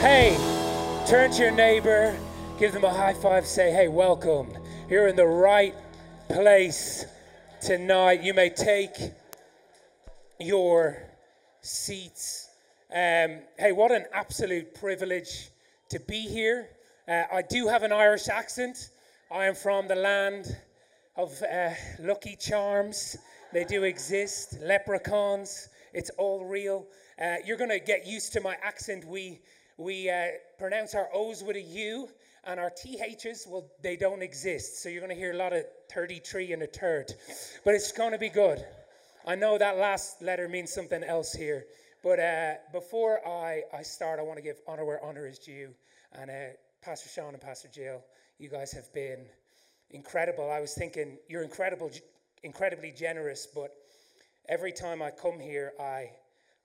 Hey, turn to your neighbor, give them a high five, say, hey, welcome. You're in the right place tonight. You may take your seats. Um, hey, what an absolute privilege to be here. Uh, I do have an Irish accent. I am from the land of uh, Lucky Charms. They do exist. Leprechauns. It's all real. Uh, you're going to get used to my accent. We, we uh, pronounce our O's with a U, and our THs, well, they don't exist. So you're going to hear a lot of 33 and a third. But it's going to be good. I know that last letter means something else here. But uh, before I, I start, I want to give honor where honor is due. And uh, Pastor Sean and Pastor Jill, you guys have been incredible. I was thinking, you're incredible, incredibly generous, but every time I come here, I,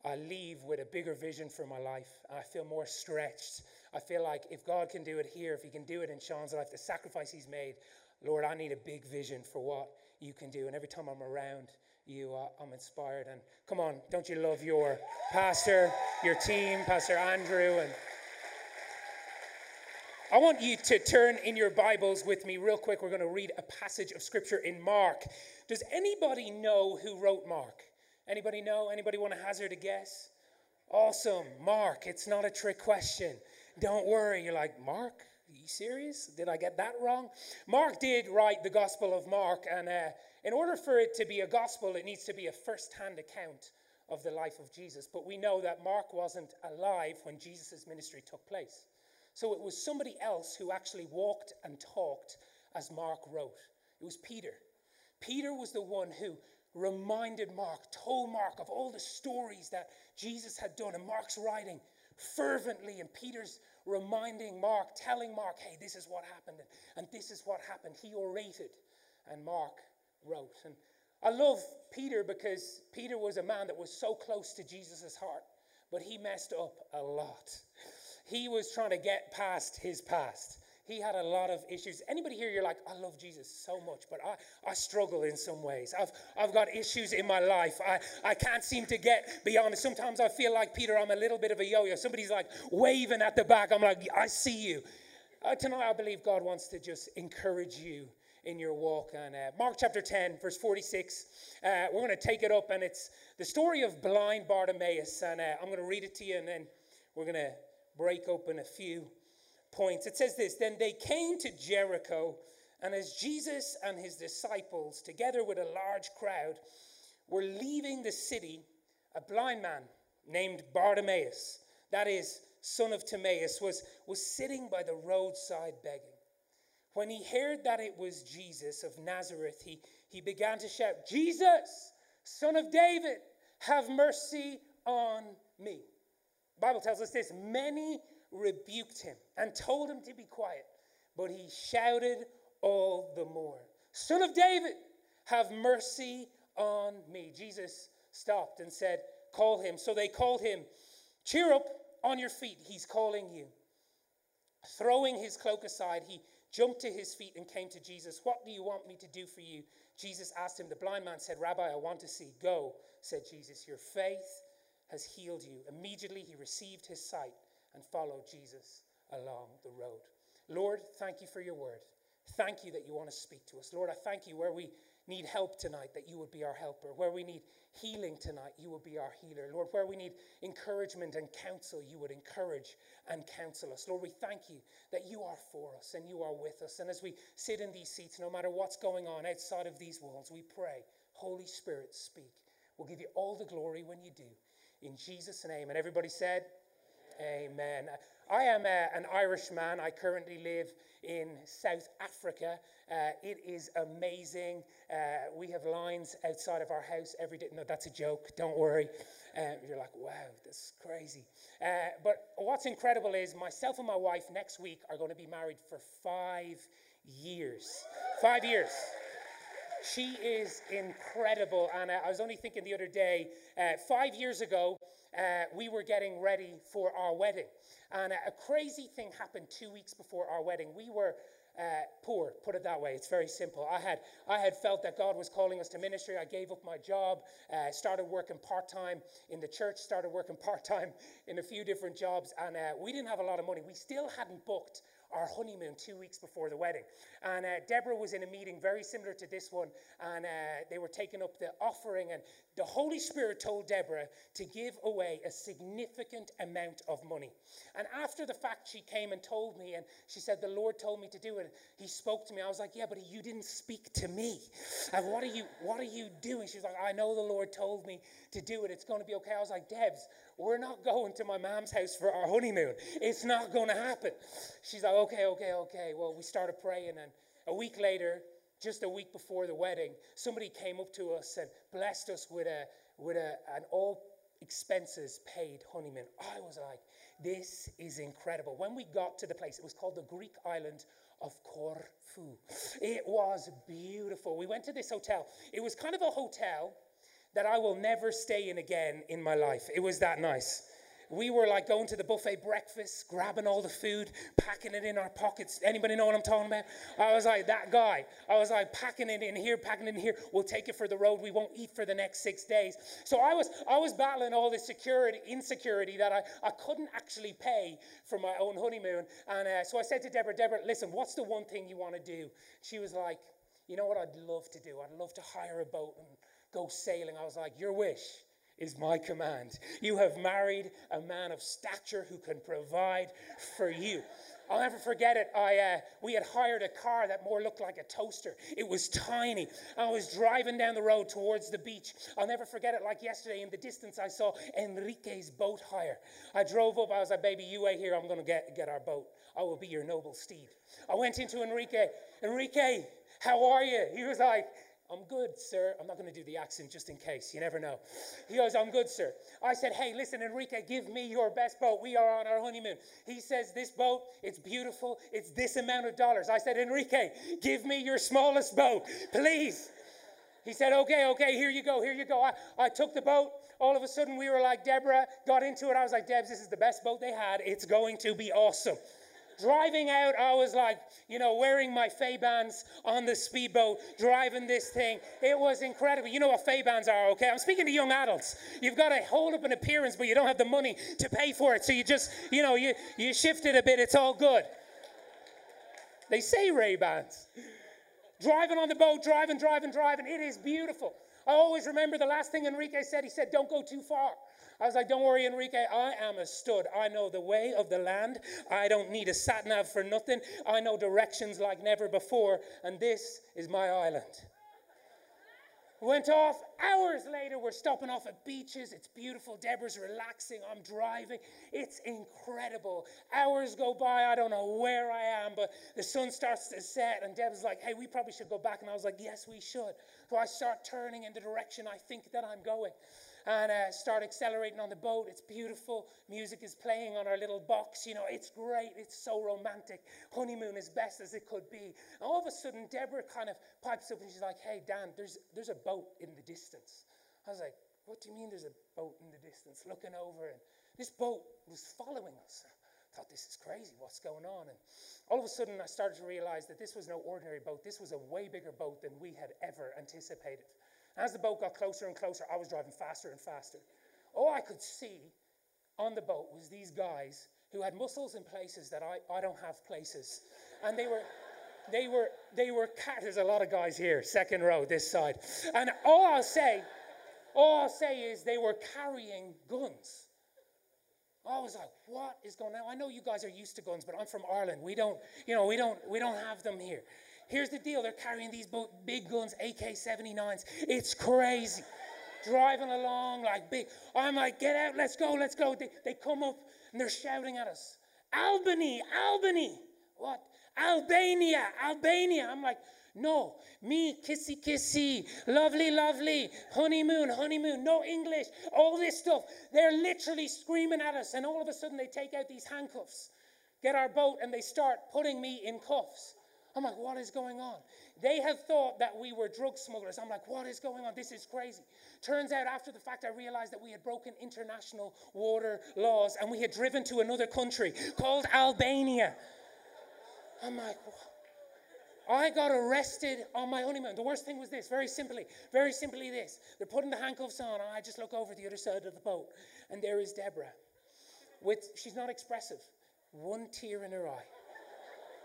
I leave with a bigger vision for my life. I feel more stretched. I feel like if God can do it here, if He can do it in Sean's life, the sacrifice He's made, Lord, I need a big vision for what you can do. And every time I'm around you, uh, I'm inspired. And come on, don't you love your pastor, your team, Pastor Andrew, and I want you to turn in your Bibles with me real quick. We're going to read a passage of scripture in Mark. Does anybody know who wrote Mark? Anybody know? Anybody want to hazard a guess? Awesome. Mark, it's not a trick question. Don't worry. You're like, Mark? Are you serious? Did I get that wrong? Mark did write the Gospel of Mark, and uh, in order for it to be a gospel, it needs to be a first hand account of the life of Jesus. But we know that Mark wasn't alive when Jesus' ministry took place. So it was somebody else who actually walked and talked as Mark wrote. It was Peter. Peter was the one who reminded Mark, told Mark of all the stories that Jesus had done. And Mark's writing fervently, and Peter's reminding Mark, telling Mark, hey, this is what happened, and this is what happened. He orated, and Mark wrote. And I love Peter because Peter was a man that was so close to Jesus' heart, but he messed up a lot. He was trying to get past his past. He had a lot of issues. Anybody here, you're like, I love Jesus so much, but I, I struggle in some ways. I've, I've got issues in my life. I, I can't seem to get beyond it. Sometimes I feel like, Peter, I'm a little bit of a yo yo. Somebody's like waving at the back. I'm like, I see you. Uh, tonight, I believe God wants to just encourage you in your walk. And uh, Mark chapter 10, verse 46, uh, we're going to take it up, and it's the story of blind Bartimaeus. And uh, I'm going to read it to you, and then we're going to break open a few points. It says this Then they came to Jericho, and as Jesus and his disciples, together with a large crowd, were leaving the city, a blind man named Bartimaeus, that is, son of Timaeus, was, was sitting by the roadside begging. When he heard that it was Jesus of Nazareth, he, he began to shout, Jesus, son of David, have mercy on me. The Bible tells us this many rebuked him and told him to be quiet, but he shouted all the more, Son of David, have mercy on me. Jesus stopped and said, Call him. So they called him, Cheer up on your feet, he's calling you. Throwing his cloak aside, he jumped to his feet and came to Jesus. What do you want me to do for you? Jesus asked him. The blind man said, Rabbi, I want to see. Go, said Jesus. Your faith has healed you. Immediately he received his sight and follow Jesus along the road. Lord, thank you for your word. Thank you that you want to speak to us. Lord, I thank you where we need help tonight, that you would be our helper. Where we need healing tonight, you would be our healer. Lord, where we need encouragement and counsel, you would encourage and counsel us. Lord, we thank you that you are for us and you are with us. And as we sit in these seats, no matter what's going on outside of these walls, we pray, Holy Spirit, speak. We'll give you all the glory when you do. In Jesus' name. And everybody said, Amen. I am a, an Irishman. I currently live in South Africa. Uh, it is amazing. Uh, we have lines outside of our house every day. No, that's a joke. Don't worry. Um, you're like, wow, that's crazy. Uh, but what's incredible is myself and my wife next week are going to be married for five years. Five years. She is incredible. And uh, I was only thinking the other day, uh, five years ago, uh, we were getting ready for our wedding. And a crazy thing happened two weeks before our wedding. We were uh, poor, put it that way. It's very simple. I had, I had felt that God was calling us to ministry. I gave up my job, uh, started working part time in the church, started working part time in a few different jobs, and uh, we didn't have a lot of money. We still hadn't booked our honeymoon two weeks before the wedding. And uh, Deborah was in a meeting very similar to this one, and uh, they were taking up the offering. And the Holy Spirit told Deborah to give away a significant amount of money. And after the fact, she came and told me, and she said, The Lord told me to do it. He spoke to me. I was like, Yeah, but you didn't speak to me. And what are you what are you doing? She's like, I know the Lord told me to do it. It's going to be okay. I was like, Debs, we're not going to my mom's house for our honeymoon. It's not going to happen. She's like, Okay, okay, okay. Well, we started praying, and a week later, just a week before the wedding, somebody came up to us and blessed us with a with a, an all expenses paid honeymoon. I was like, this is incredible. When we got to the place, it was called the Greek island of Corfu. It was beautiful. We went to this hotel. It was kind of a hotel that I will never stay in again in my life. It was that nice we were like going to the buffet breakfast, grabbing all the food, packing it in our pockets. Anybody know what I'm talking about? I was like that guy. I was like packing it in here, packing it in here. We'll take it for the road. We won't eat for the next six days. So I was I was battling all this security, insecurity that I, I couldn't actually pay for my own honeymoon. And uh, so I said to Deborah, Deborah, listen, what's the one thing you want to do? She was like, you know what I'd love to do? I'd love to hire a boat and go sailing. I was like, your wish is my command. You have married a man of stature who can provide for you. I'll never forget it. I, uh, we had hired a car that more looked like a toaster. It was tiny. I was driving down the road towards the beach. I'll never forget it like yesterday. In the distance, I saw Enrique's boat hire. I drove up. I was like, baby, you wait here. I'm to get, get our boat. I will be your noble steed. I went into Enrique. Enrique, how are you? He was like, I'm good, sir. I'm not going to do the accent just in case. You never know. He goes, I'm good, sir. I said, Hey, listen, Enrique, give me your best boat. We are on our honeymoon. He says, This boat, it's beautiful. It's this amount of dollars. I said, Enrique, give me your smallest boat, please. He said, Okay, okay, here you go, here you go. I, I took the boat. All of a sudden, we were like, Deborah got into it. I was like, Debs, this is the best boat they had. It's going to be awesome. Driving out, I was like, you know, wearing my Fay-Bands on the speedboat, driving this thing. It was incredible. You know what Fay-Bands are, okay? I'm speaking to young adults. You've got to hold up an appearance, but you don't have the money to pay for it. So you just, you know, you, you shift it a bit. It's all good. They say Ray-Bans. Driving on the boat, driving, driving, driving. It is beautiful. I always remember the last thing Enrique said. He said, don't go too far. I was like, don't worry, Enrique, I am a stud. I know the way of the land. I don't need a sat nav for nothing. I know directions like never before, and this is my island. Went off. Hours later, we're stopping off at beaches. It's beautiful. Deborah's relaxing. I'm driving. It's incredible. Hours go by. I don't know where I am, but the sun starts to set, and Deborah's like, hey, we probably should go back. And I was like, yes, we should. So I start turning in the direction I think that I'm going and uh, start accelerating on the boat. It's beautiful. Music is playing on our little box. You know, it's great. It's so romantic. Honeymoon as best as it could be. And all of a sudden, Deborah kind of pipes up and she's like, "Hey, Dan, there's there's a boat in the distance." I was like, "What do you mean there's a boat in the distance?" Looking over, and this boat was following us. I thought this is crazy. What's going on? And all of a sudden, I started to realize that this was no ordinary boat. This was a way bigger boat than we had ever anticipated. As the boat got closer and closer, I was driving faster and faster. All I could see on the boat was these guys who had muscles in places that I, I don't have places. And they were they were they were there's a lot of guys here, second row, this side. And all I'll say, all I'll say is they were carrying guns. I was like, what is going on? I know you guys are used to guns, but I'm from Ireland. We don't, you know, we don't we don't have them here. Here's the deal they're carrying these big guns, AK 79s. It's crazy. Driving along like big. I'm like, get out, let's go, let's go. They, they come up and they're shouting at us Albany, Albany. What? Albania, Albania. I'm like, no, me, kissy, kissy, lovely, lovely, honeymoon, honeymoon, no English, all this stuff. They're literally screaming at us, and all of a sudden they take out these handcuffs, get our boat, and they start putting me in cuffs. I'm like, what is going on? They have thought that we were drug smugglers. I'm like, what is going on? This is crazy. Turns out, after the fact, I realized that we had broken international water laws and we had driven to another country called Albania. I'm like, I got arrested on my honeymoon. The worst thing was this very simply, very simply this. They're putting the handcuffs on, and I just look over the other side of the boat, and there is Deborah. With, she's not expressive, one tear in her eye.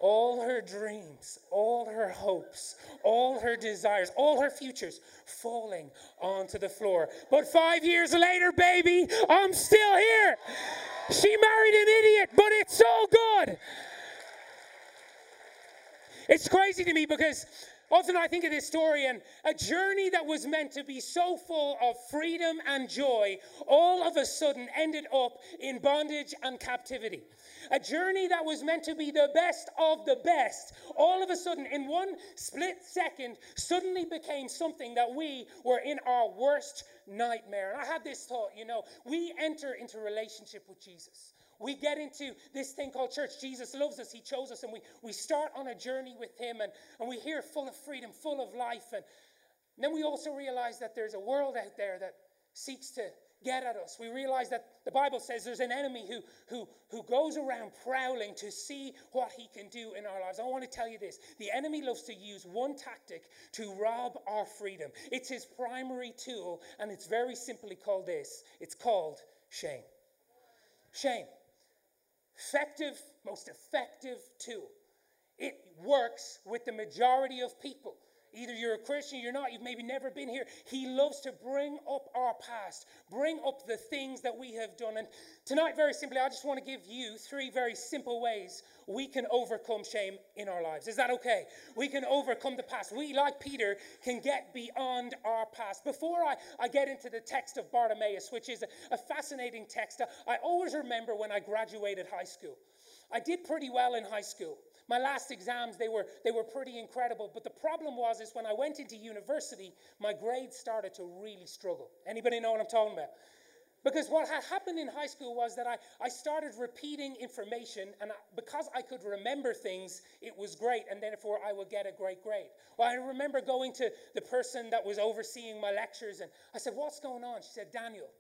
All her dreams, all her hopes, all her desires, all her futures falling onto the floor. But five years later, baby, I'm still here. She married an idiot, but it's so good. It's crazy to me because often I think of this story and a journey that was meant to be so full of freedom and joy all of a sudden ended up in bondage and captivity. A journey that was meant to be the best of the best, all of a sudden, in one split second, suddenly became something that we were in our worst nightmare. And I had this thought you know, we enter into relationship with Jesus we get into this thing called church. Jesus loves us, He chose us, and we, we start on a journey with Him, and, and we hear full of freedom, full of life. And then we also realize that there's a world out there that seeks to get at us. We realize that the Bible says there's an enemy who, who, who goes around prowling to see what he can do in our lives. I want to tell you this the enemy loves to use one tactic to rob our freedom. It's his primary tool, and it's very simply called this it's called shame. Shame effective, most effective tool. It works with the majority of people. Either you're a Christian, you're not, you've maybe never been here. He loves to bring up our past, bring up the things that we have done. And tonight, very simply, I just want to give you three very simple ways we can overcome shame in our lives. Is that okay? We can overcome the past. We, like Peter, can get beyond our past. Before I, I get into the text of Bartimaeus, which is a, a fascinating text, I always remember when I graduated high school. I did pretty well in high school. My last exams, they were, they were pretty incredible. But the problem was is when I went into university, my grades started to really struggle. Anybody know what I'm talking about? Because what had happened in high school was that I, I started repeating information, and I, because I could remember things, it was great, and therefore I would get a great grade. Well, I remember going to the person that was overseeing my lectures, and I said, What's going on? She said, Daniel,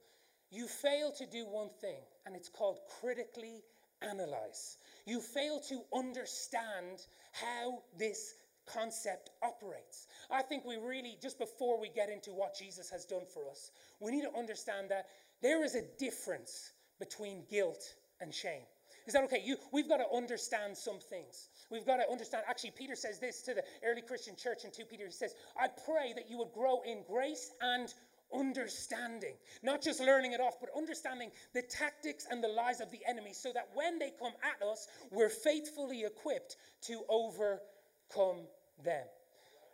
you fail to do one thing, and it's called critically analyze. You fail to understand how this concept operates. I think we really, just before we get into what Jesus has done for us, we need to understand that there is a difference between guilt and shame. Is that okay? You, we've got to understand some things. We've got to understand. Actually, Peter says this to the early Christian church in 2 Peter. He says, I pray that you would grow in grace and understanding, not just learning it off, but understanding the tactics and the lies of the enemy so that when they come at us, we're faithfully equipped to overcome them.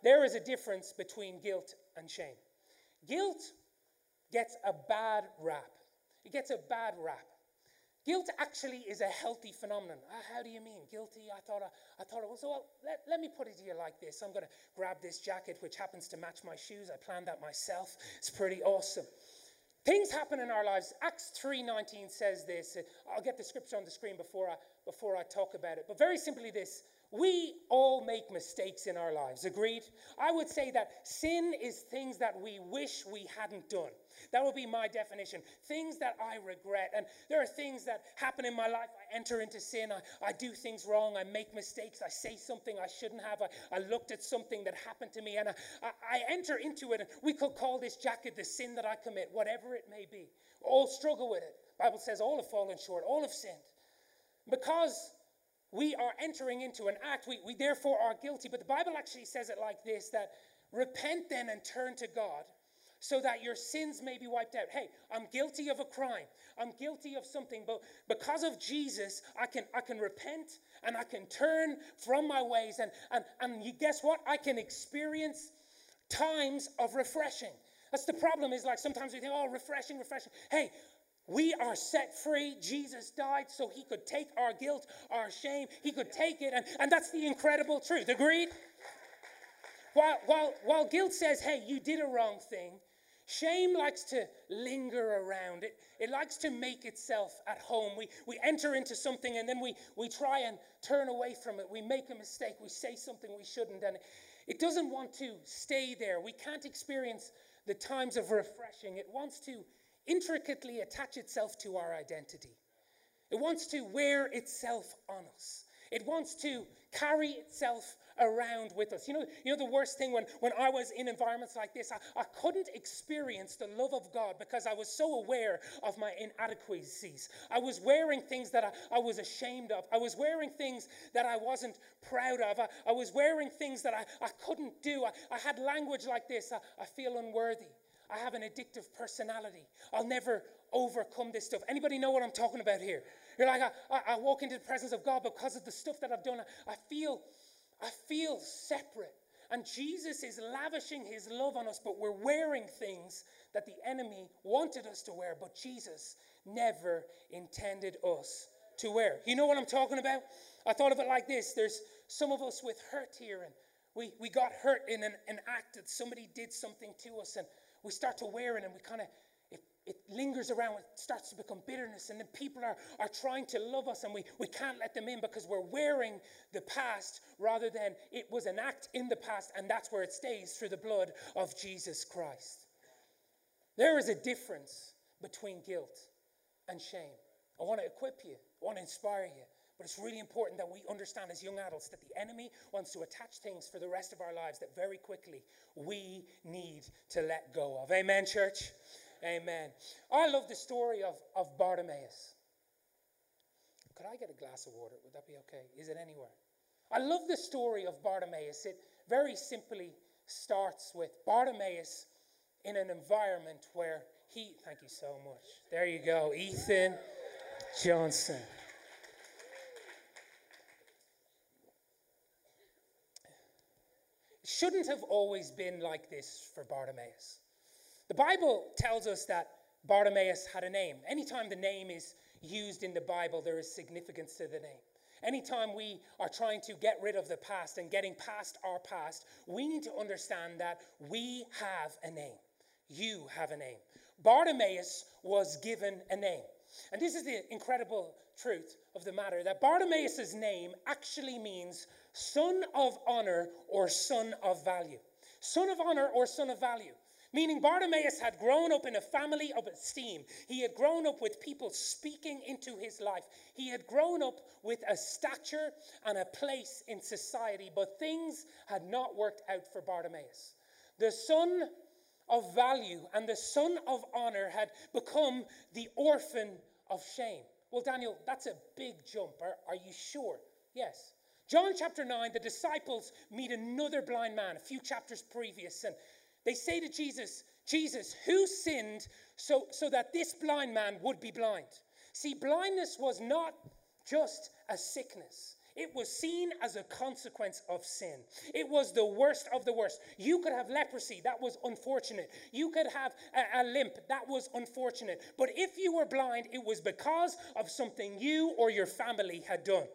There is a difference between guilt and shame. Guilt gets a bad rap. It gets a bad rap. Guilt actually is a healthy phenomenon. Uh, how do you mean? Guilty? I thought I, I thought it was. Well, let, let me put it to you like this. I'm going to grab this jacket, which happens to match my shoes. I planned that myself. It's pretty awesome. Things happen in our lives. Acts 3:19 says this. I'll get the scripture on the screen before I before I talk about it. But very simply this, we all make mistakes in our lives. Agreed? I would say that sin is things that we wish we hadn't done. That would be my definition. Things that I regret. And there are things that happen in my life. I enter into sin. I, I do things wrong. I make mistakes. I say something I shouldn't have. I, I looked at something that happened to me and I, I, I enter into it. And we could call this jacket the sin that I commit, whatever it may be. All struggle with it. Bible says all have fallen short, all have sinned. Because we are entering into an act, we, we therefore are guilty. But the Bible actually says it like this that repent then and turn to God so that your sins may be wiped out. Hey, I'm guilty of a crime. I'm guilty of something, but because of Jesus, I can I can repent and I can turn from my ways and and and you guess what? I can experience times of refreshing. That's the problem is like sometimes we think, "Oh, refreshing, refreshing." Hey, we are set free. Jesus died so he could take our guilt, our shame. He could take it. And, and that's the incredible truth. Agreed? While, while, while guilt says, hey, you did a wrong thing, Shame likes to linger around. It, it likes to make itself at home. We, we enter into something and then we, we try and turn away from it. We make a mistake. We say something we shouldn't. And it doesn't want to stay there. We can't experience the times of refreshing. It wants to intricately attach itself to our identity. It wants to wear itself on us. It wants to carry itself around with us. You know, you know the worst thing when, when I was in environments like this, I, I couldn't experience the love of God because I was so aware of my inadequacies. I was wearing things that I, I was ashamed of. I was wearing things that I wasn't proud of. I, I was wearing things that I, I couldn't do. I, I had language like this I, I feel unworthy. I have an addictive personality. I'll never overcome this stuff. Anybody know what I'm talking about here? You're like, I, I, I walk into the presence of God because of the stuff that I've done. I, I feel, I feel separate. And Jesus is lavishing his love on us, but we're wearing things that the enemy wanted us to wear, but Jesus never intended us to wear. You know what I'm talking about? I thought of it like this there's some of us with hurt here, and we, we got hurt in an, an act that somebody did something to us, and we start to wear it, and we kind of it lingers around, it starts to become bitterness, and then people are, are trying to love us, and we, we can't let them in because we're wearing the past rather than it was an act in the past, and that's where it stays through the blood of Jesus Christ. There is a difference between guilt and shame. I want to equip you, I want to inspire you. But it's really important that we understand as young adults that the enemy wants to attach things for the rest of our lives that very quickly we need to let go of. Amen, church? Amen. I love the story of, of Bartimaeus. Could I get a glass of water? Would that be okay? Is it anywhere? I love the story of Bartimaeus. It very simply starts with Bartimaeus in an environment where he, thank you so much. There you go, Ethan Johnson. Shouldn't have always been like this for Bartimaeus. The Bible tells us that Bartimaeus had a name. Anytime the name is used in the Bible, there is significance to the name. Anytime we are trying to get rid of the past and getting past our past, we need to understand that we have a name. You have a name. Bartimaeus was given a name. And this is the incredible truth of the matter that Bartimaeus' name actually means son of honor or son of value. Son of honor or son of value. Meaning, Bartimaeus had grown up in a family of esteem. He had grown up with people speaking into his life. He had grown up with a stature and a place in society, but things had not worked out for Bartimaeus. The son of value and the son of honor had become the orphan of shame. Well, Daniel, that's a big jump. Are, are you sure? Yes. John chapter 9, the disciples meet another blind man a few chapters previous, and they say to Jesus, Jesus, who sinned so, so that this blind man would be blind? See, blindness was not just a sickness. It was seen as a consequence of sin. It was the worst of the worst. You could have leprosy, that was unfortunate. You could have a, a, limp, that was unfortunate. But if you were blind, it was because of something you or your family had done.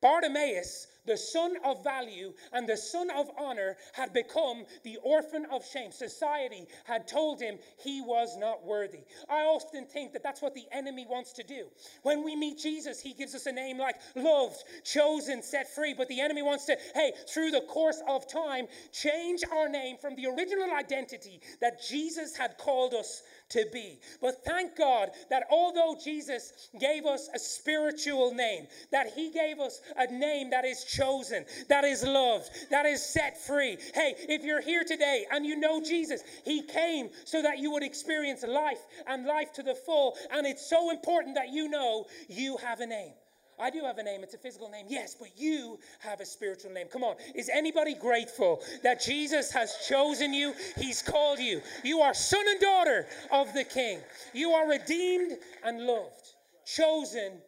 Bartimaeus, the son of value and the son of honor, had become the orphan of shame. Society had told him he was not worthy. I often think that that's what the enemy wants to do. When we meet Jesus, he gives us a name like loved, chosen, set free. But the enemy wants to, hey, through the course of time, change our name from the original identity that Jesus had called us to be. But thank God that although Jesus gave us a spiritual name, that he gave us a name that is chosen, that is loved, that is set free. Hey, if you're here today and you know Jesus, he came so that you would experience life and life to the full. And it's so important that you know you have a name. I do have a name. It's a physical name. Yes, but you have a spiritual name. Come on. Is anybody grateful that Jesus has chosen you? He's called you. You are son and daughter of the King. You are redeemed and loved, chosen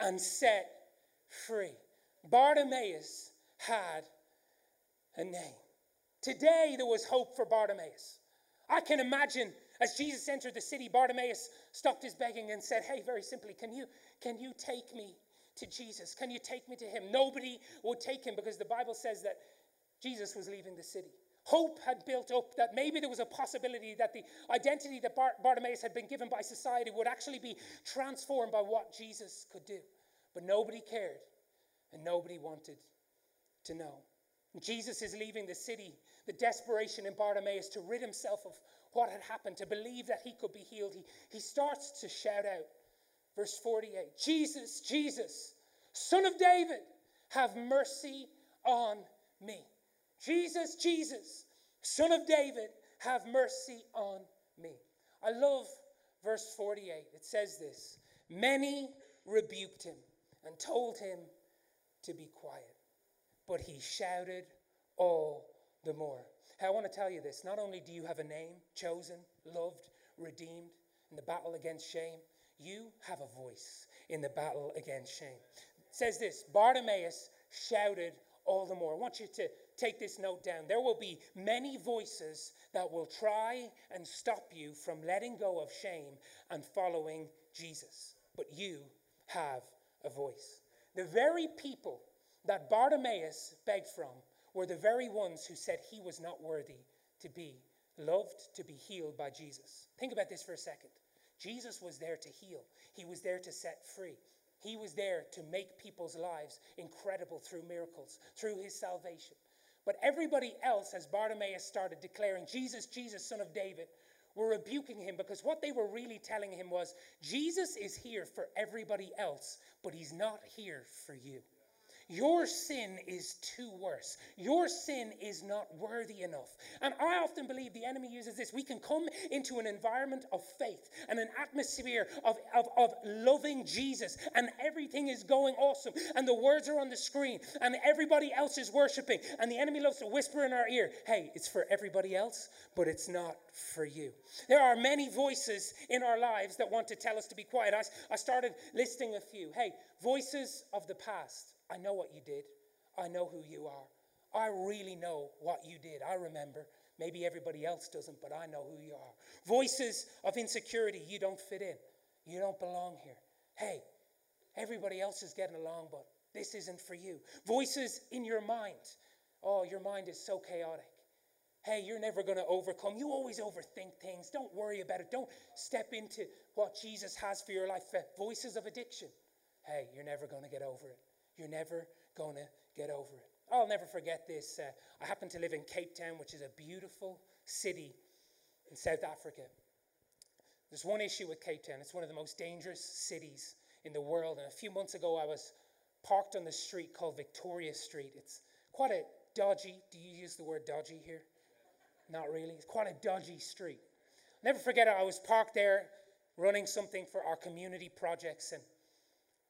and set free. Bartimaeus had a name. Today there was hope for Bartimaeus. I can imagine as Jesus entered the city, Bartimaeus stopped his begging and said, Hey, very simply, can you, can you take me to Jesus? Can you take me to him? Nobody would take him because the Bible says that Jesus was leaving the city. Hope had built up that maybe there was a possibility that the identity that Bar- Bartimaeus had been given by society would actually be transformed by what Jesus could do. But nobody cared and nobody wanted to know. Jesus is leaving the city, the desperation in Bartimaeus to rid himself of what had happened, to believe that he could be healed. He, he starts to shout out, Verse 48 Jesus, Jesus, Son of David, have mercy on me. Jesus, Jesus, son of David, have mercy on me. I love verse 48. It says this Many rebuked him and told him to be quiet, but he shouted all the more. Hey, I want to tell you this not only do you have a name, chosen, loved, redeemed in the battle against shame, you have a voice in the battle against shame. It says this Bartimaeus shouted all the more. I want you to take this note down. There will be many voices that will try and stop you from letting go of shame and following Jesus. But you have a voice. The very people that Bartimaeus begged from were the very ones who said he was not worthy to be loved, to be healed by Jesus. Think about this for a second. Jesus was there to heal, he was there to set free. He was there to make people's lives incredible through miracles, through his salvation. But everybody else, as Bartimaeus started declaring, Jesus, Jesus, son of David, were rebuking him because what they were really telling him was, Jesus is here for everybody else, but he's not here for you. Your sin is too worse. Your sin is not worthy enough. And I often believe the enemy uses this. We can come into an environment of faith and an atmosphere of, of, of loving Jesus, and everything is going awesome, and the words are on the screen, and everybody else is worshiping, and the enemy loves to whisper in our ear, hey, it's for everybody else, but it's not for you. There are many voices in our lives that want to tell us to be quiet. I, I started listing a few. Hey, voices of the past I know what you did. I know who you are. I really know what you did. I remember. Maybe everybody else doesn't, but I know who you are. Voices of insecurity. You don't fit in. You don't belong here. Hey, everybody else is getting along, but this isn't for you. Voices in your mind. Oh, your mind is so chaotic. Hey, you're never going to overcome. You always overthink things. Don't worry about it. Don't step into what Jesus has for your life. Voices of addiction. Hey, you're never going to get over it. You're never going to get over it. I'll never forget this. Uh, I happen to live in Cape Town, which is a beautiful city in South Africa. There's one issue with Cape Town. It's one of the most dangerous cities in the world. And a few months ago, I was parked on the street called Victoria Street. It's quite a dodgy, do you use the word dodgy here? Not really. It's quite a dodgy street. Never forget it. I was parked there running something for our community projects. And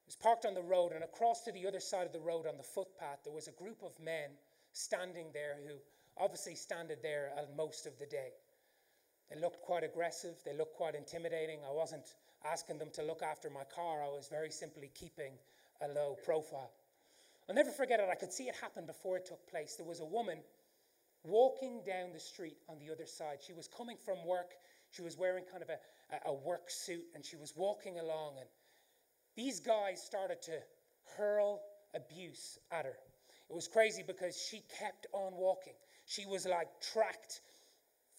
was parked on the road, and across to the other side of the road on the footpath, there was a group of men standing there who obviously standed there uh, most of the day. They looked quite aggressive, they looked quite intimidating. I wasn't asking them to look after my car, I was very simply keeping a low profile. I'll never forget it, I could see it happen before it took place. There was a woman walking down the street on the other side. She was coming from work, she was wearing kind of a, a work suit, and she was walking along, and these guys started to hurl abuse at her. It was crazy because she kept on walking. She was like tracked,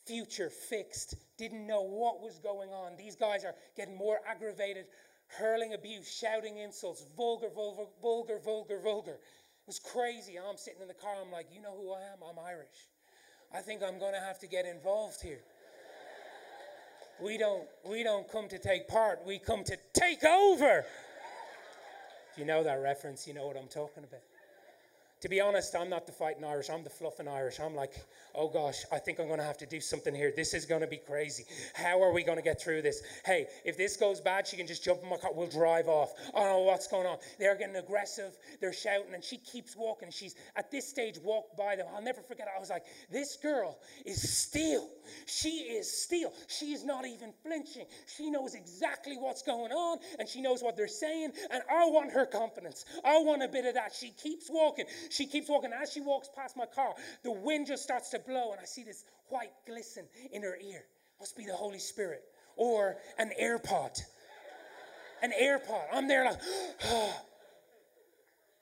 future fixed, didn't know what was going on. These guys are getting more aggravated, hurling abuse, shouting insults, vulgar, vulgar, vulgar, vulgar, vulgar. It was crazy. I'm sitting in the car. I'm like, you know who I am? I'm Irish. I think I'm going to have to get involved here. We don't, we don't come to take part. We come to take over you know that reference, you know what I'm talking about. To be honest, I'm not the fighting Irish, I'm the fluffing Irish. I'm like, oh gosh, I think I'm going to have to do something here. This is going to be crazy. How are we going to get through this? Hey, if this goes bad, she can just jump in my car. We'll drive off. I don't know what's going on. They're getting aggressive. They're shouting, and she keeps walking. She's at this stage walked by them. I'll never forget. It. I was like, this girl is steel. She is steel. She's not even flinching. She knows exactly what's going on, and she knows what they're saying. And I want her confidence. I want a bit of that. She keeps walking. She keeps walking. As she walks past my car, the wind just starts to blow, and I see this white glisten in her ear. Must be the Holy Spirit. Or an AirPod. An AirPod. I'm there like, oh,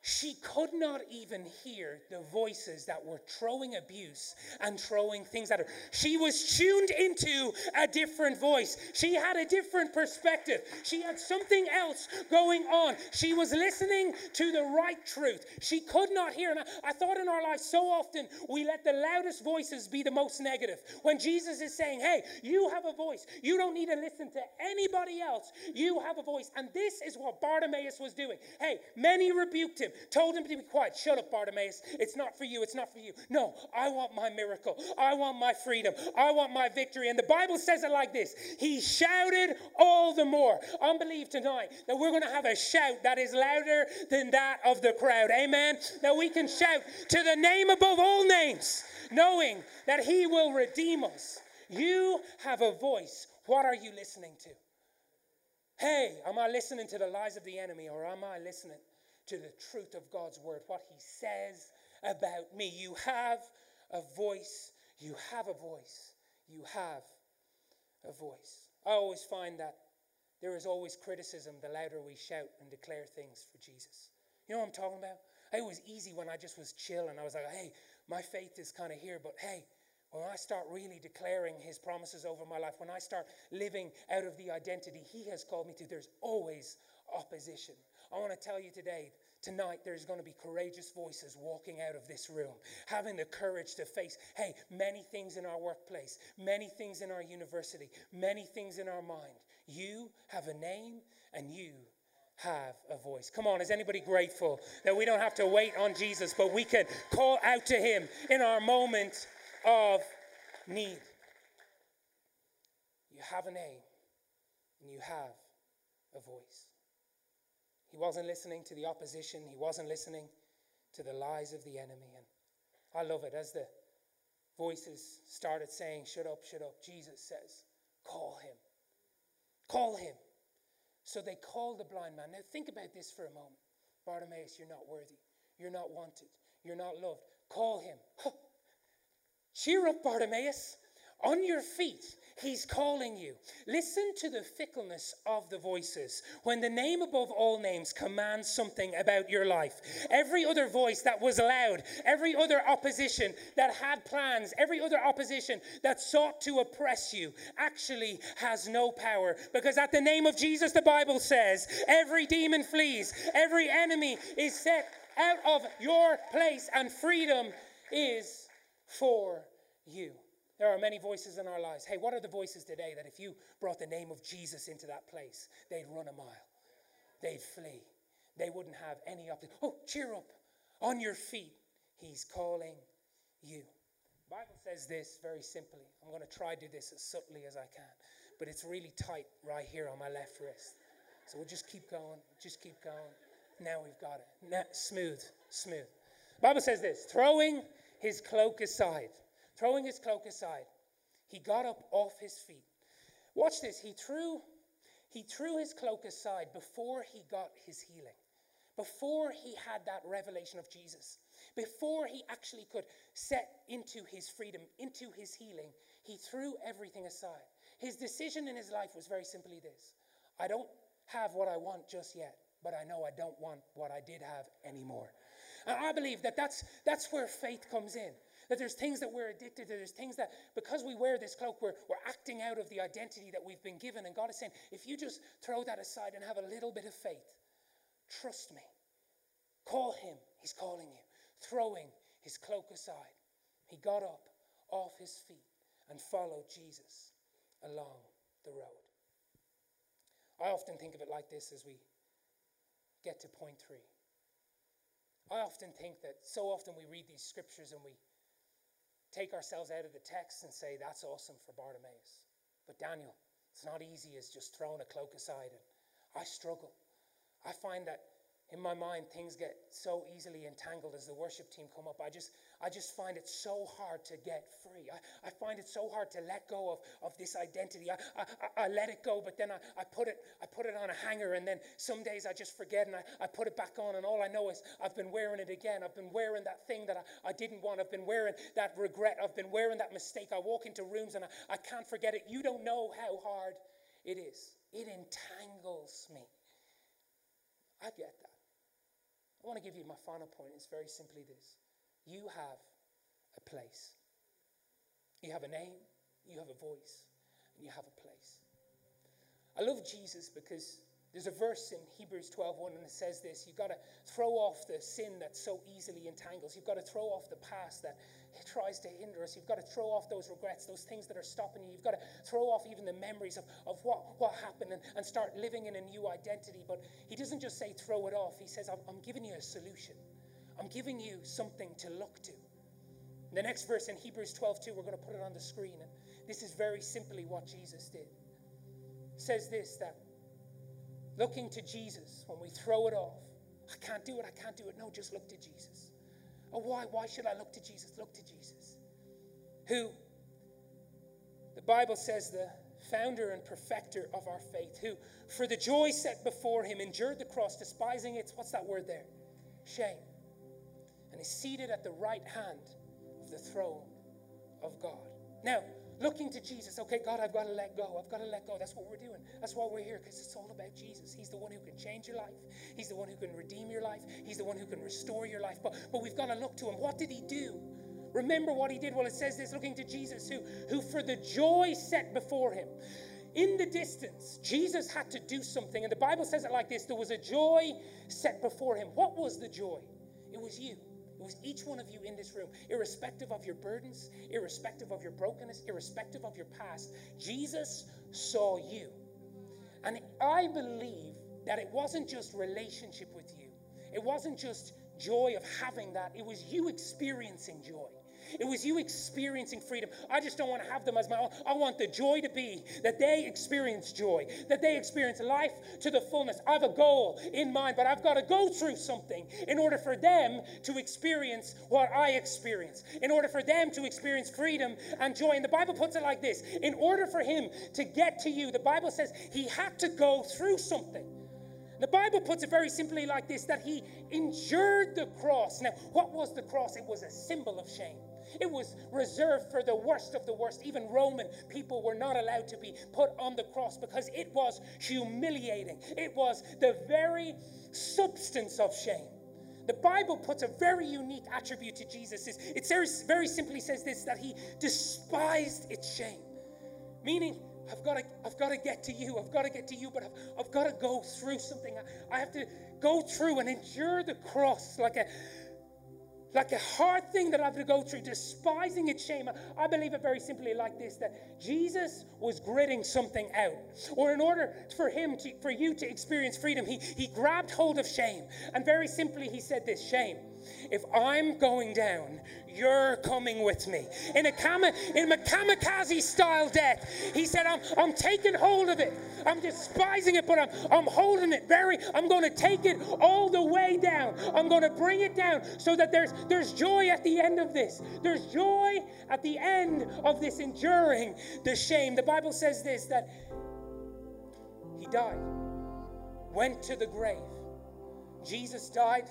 she could not even hear the voices that were throwing abuse and throwing things at her. She was tuned into a different voice. She had a different perspective. She had something else going on. She was listening to the right truth. She could not hear. And I, I thought in our lives so often we let the loudest voices be the most negative. When Jesus is saying, hey, you have a voice. You don't need to listen to anybody else. You have a voice. And this is what Bartimaeus was doing. Hey, many rebuked him told him to be quiet. Shut up, Bartimaeus. It's not for you. It's not for you. No, I want my miracle. I want my freedom. I want my victory. And the Bible says it like this He shouted all the more. I believe tonight that we're going to have a shout that is louder than that of the crowd. Amen. That we can shout to the name above all names, knowing that He will redeem us. You have a voice. What are you listening to? Hey, am I listening to the lies of the enemy or am I listening to the truth of God's word, what he says about me? You have a voice. You have a voice. You have a voice. I always find that there is always criticism the louder we shout and declare things for Jesus. You know what I'm talking about? It was easy when I just was chill and I was like, hey, my faith is kind of here, but hey, when I start really declaring his promises over my life, when I start living out of the identity he has called me to, there's always opposition. I want to tell you today, tonight, there's going to be courageous voices walking out of this room, having the courage to face, hey, many things in our workplace, many things in our university, many things in our mind. You have a name and you have a voice. Come on, is anybody grateful that we don't have to wait on Jesus, but we can call out to him in our moment of need. You have a name and you have a voice. He wasn't listening to the opposition, he wasn't listening to the lies of the enemy. And I love it as the voices started saying, Shut up, shut up. Jesus says, Call him. Call him. So they called the blind man. Now think about this for a moment. Bartimaeus, you're not worthy. You're not wanted. You're not loved. Call him. Cheer up, Bartimaeus. On your feet, he's calling you. Listen to the fickleness of the voices. When the name above all names commands something about your life, every other voice that was loud, every other opposition that had plans, every other opposition that sought to oppress you actually has no power. Because at the name of Jesus, the Bible says, every demon flees, every enemy is set out of your place, and freedom is for you. There are many voices in our lives. Hey, what are the voices today that if you brought the name of Jesus into that place, they'd run a mile, they'd flee, they wouldn't have any option. Oh, cheer up. On your feet, He's calling you. The Bible says this very simply. I'm going to try to do this as subtly as I can, but it's really tight right here on my left wrist. So we'll just keep going, just keep going. Now we've got it. Now, smooth, smooth. The Bible says this throwing his cloak aside. Throwing his cloak aside, he got up off his feet. Watch this. He threw, he threw his cloak aside before he got his healing, before he had that revelation of Jesus, before he actually could set into his freedom, into his healing. He threw everything aside. His decision in his life was very simply this I don't have what I want just yet, but I know I don't want what I did have anymore. And I believe that that's, that's where faith comes in. That there's things that we're addicted to. There's things that, because we wear this cloak, we're, we're acting out of the identity that we've been given. And God is saying, if you just throw that aside and have a little bit of faith, trust me. Call him. He's calling you. Throwing his cloak aside, he got up off his feet and followed Jesus along the road. I often think of it like this as we get to point three. I often think that so often we read these scriptures and we take ourselves out of the text and say, that's awesome for Bartimaeus. But Daniel, it's not easy as just throwing a cloak aside. And I struggle. I find that in my mind things get so easily entangled as the worship team come up i just i just find it so hard to get free. I, I find it so hard to let go of, of this identity. I, I, I let it go but then I, I put it i put it on a hanger and then some days i just forget and I, I put it back on and all i know is i've been wearing it again. I've been wearing that thing that I, I didn't want. I've been wearing that regret. I've been wearing that mistake. I walk into rooms and I, I can't forget it. You don't know how hard it is. It entangles me. I get that. I want to give you my final point. It's very simply this you have a place. You have a name, you have a voice, and you have a place. I love Jesus because There's a verse in Hebrews 12:1 and it says this, you've got to throw off the sin that so easily entangles. You've got to throw off the past that tries to hinder us. You've got to throw off those regrets, those things that are stopping you. You've got to throw off even the memories of, of what, what happened and, and start living in a new identity. But he doesn't just say throw it off. He says, I'm, I'm giving you a solution. I'm giving you something to look to. The next verse in Hebrews 12, 2, we're going to put it on the screen. And this is very simply what Jesus did. It says this that looking to Jesus, when we throw it off, I can't do it, I can't do it. No, just look to Jesus. Oh, why? Why should I look to Jesus? Look to Jesus. Who, the Bible says, the founder and perfecter of our faith, who, for the joy set before him, endured the cross, despising its, what's that word there? Shame. And is seated at the right hand of the throne of God. Now, looking to Jesus. Okay, God, I've got to let go. I've got to let go. That's what we're doing. That's why we're here, because it's all about Jesus. He's the one who can change your life. He's the one who can redeem your life. He's the one who can restore your life. But, but we've got to look to him. What did he do? Remember what he did? Well, it says this looking to Jesus, who, who for the joy set before him. In the distance, Jesus had to do something. And the Bible says it like this there was a joy set before him. What was the joy? It was you. Each one of you in this room, irrespective of your burdens, irrespective of your brokenness, irrespective of your past. Jesus saw you. And I believe that it wasn't just relationship with you, it wasn't just joy of having that, it was you experiencing joy. It was you experiencing freedom. I just don't want to have them as my own. I want the joy to be that they experience joy, that they experience life to the fullness. I have a goal in mind, but I've got to go through something in order for them to experience what I experience, in order for them to experience freedom and joy. And the Bible puts it like this In order for him to get to you, the Bible says he had to go through something. The Bible puts it very simply like this that he endured the cross. Now, what was the cross? It was a symbol of shame. It was reserved for the worst of the worst. Even Roman people were not allowed to be put on the cross because it was humiliating. It was the very substance of shame. The Bible puts a very unique attribute to Jesus. It very simply says this that he despised its shame. Meaning, I've got to, I've got to get to you. I've got to get to you, but I've, I've got to go through something. I, I have to go through and endure the cross like a like a hard thing that I have to go through, despising its shame. I believe it very simply like this that Jesus was gritting something out. Or in order for him to, for you to experience freedom, he, he grabbed hold of shame. And very simply, he said this shame. If I'm going down, you're coming with me. In a, kama, in a kamikaze style death, he said, I'm, I'm taking hold of it. I'm despising it, but I'm, I'm holding it very, I'm going to take it all the way down. I'm going to bring it down so that there's, there's joy at the end of this. There's joy at the end of this enduring the shame. The Bible says this that he died, went to the grave. Jesus died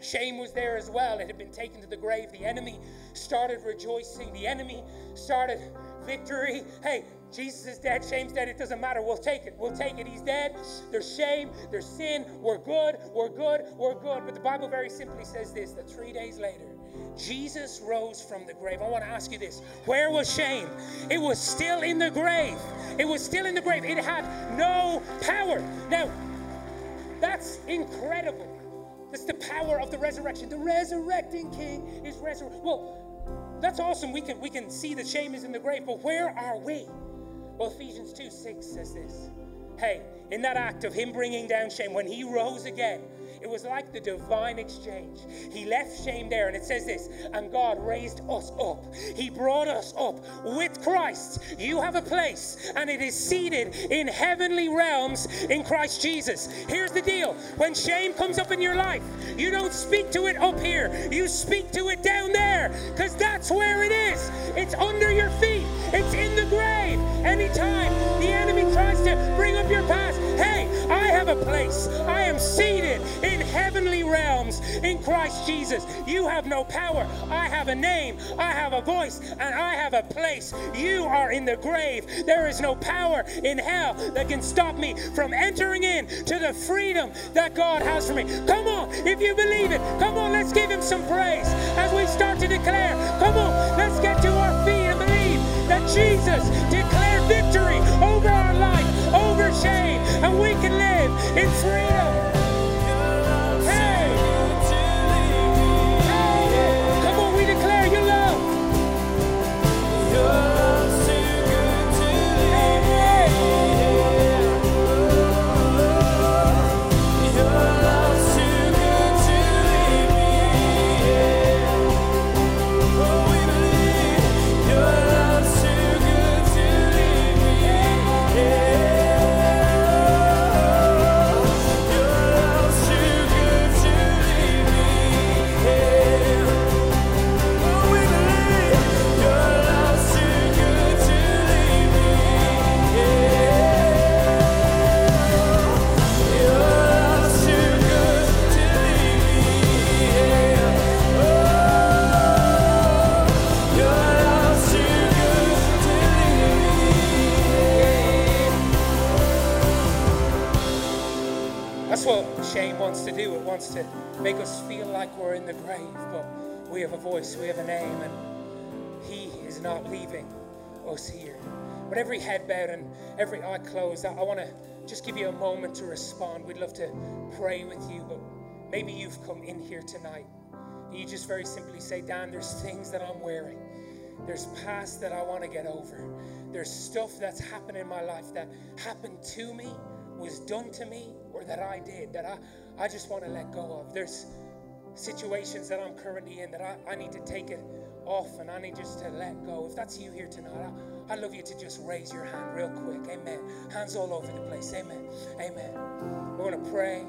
Shame was there as well. It had been taken to the grave. The enemy started rejoicing. The enemy started victory. Hey, Jesus is dead. Shame's dead. It doesn't matter. We'll take it. We'll take it. He's dead. There's shame. There's sin. We're good. We're good. We're good. But the Bible very simply says this that three days later, Jesus rose from the grave. I want to ask you this where was shame? It was still in the grave. It was still in the grave. It had no power. Now, that's incredible. That's the power of the resurrection. The resurrecting King is resurrected. Well, that's awesome. We can we can see the shame is in the grave, but where are we? Well, Ephesians 2 6 says this. Hey, in that act of him bringing down shame, when he rose again, it was like the divine exchange. He left shame there, and it says this, and God raised us up. He brought us up with Christ. You have a place, and it is seated in heavenly realms in Christ Jesus. Here's the deal when shame comes up in your life, you don't speak to it up here, you speak to it down there, because that's where it is. It's under your feet, it's in the grave. Anytime the enemy tries to bring up your past, hey, I have a place. I am seated in heavenly realms in Christ Jesus. You have no power. I have a name. I have a voice. And I have a place. You are in the grave. There is no power in hell that can stop me from entering in to the freedom that God has for me. Come on, if you believe it, come on, let's give him some praise as we start to declare. Come on, let's get to our feet and believe that Jesus declared victory over our life, over shame, and we can live in freedom. Wants to do. It wants to make us feel like we're in the grave, but we have a voice, we have a name, and He is not leaving us here. With every head bowed and every eye closed, I, I want to just give you a moment to respond. We'd love to pray with you, but maybe you've come in here tonight and you just very simply say, Dan, there's things that I'm wearing. There's past that I want to get over. There's stuff that's happened in my life that happened to me, was done to me, or that I did that I, I just want to let go of. There's situations that I'm currently in that I, I need to take it off and I need just to let go. If that's you here tonight, I, I'd love you to just raise your hand real quick. Amen. Hands all over the place. Amen. Amen. We're going to pray.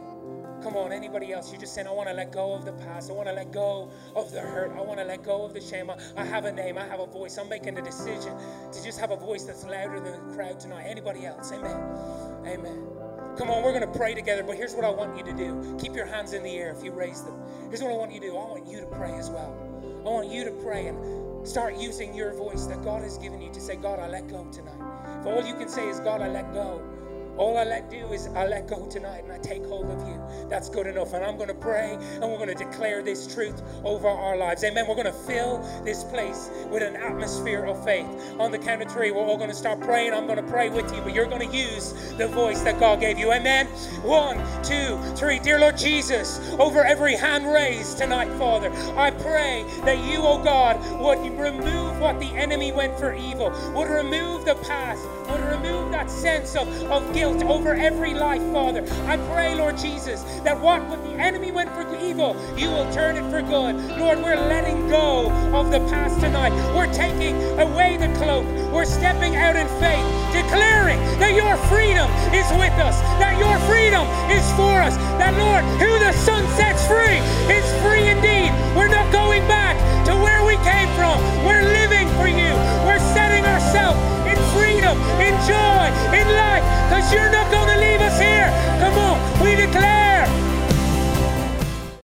Come on, anybody else? You're just saying, I want to let go of the past. I want to let go of the hurt. I want to let go of the shame. I, I have a name. I have a voice. I'm making a decision to just have a voice that's louder than the crowd tonight. Anybody else? Amen. Amen. Come on, we're going to pray together, but here's what I want you to do. Keep your hands in the air if you raise them. Here's what I want you to do. I want you to pray as well. I want you to pray and start using your voice that God has given you to say, God, I let go tonight. If all you can say is, God, I let go, all I let do is I let go tonight and I take hold of you. That's good enough. And I'm going to pray and we're going to declare this truth over our lives. Amen. We're going to fill this place with an atmosphere of faith. On the count of three, we're all going to start praying. I'm going to pray with you, but you're going to use the voice that God gave you. Amen. One, two, three. Dear Lord Jesus, over every hand raised tonight, Father, I pray that you, oh God, would remove what the enemy went for evil, would remove the past, would remove that sense of, of guilt over every life, Father. I pray, Lord Jesus, that what the enemy went for evil, you will turn it for good. Lord, we're letting go of the past tonight. We're taking away the cloak. We're stepping out in faith, declaring that your freedom is with us, that your freedom is for us, that, Lord, who the Son sets free is free indeed. We're not going back to where we came from. We're living for you. We're setting ourselves love, in joy, in life, because you're not going to leave us here. Come on, we declare.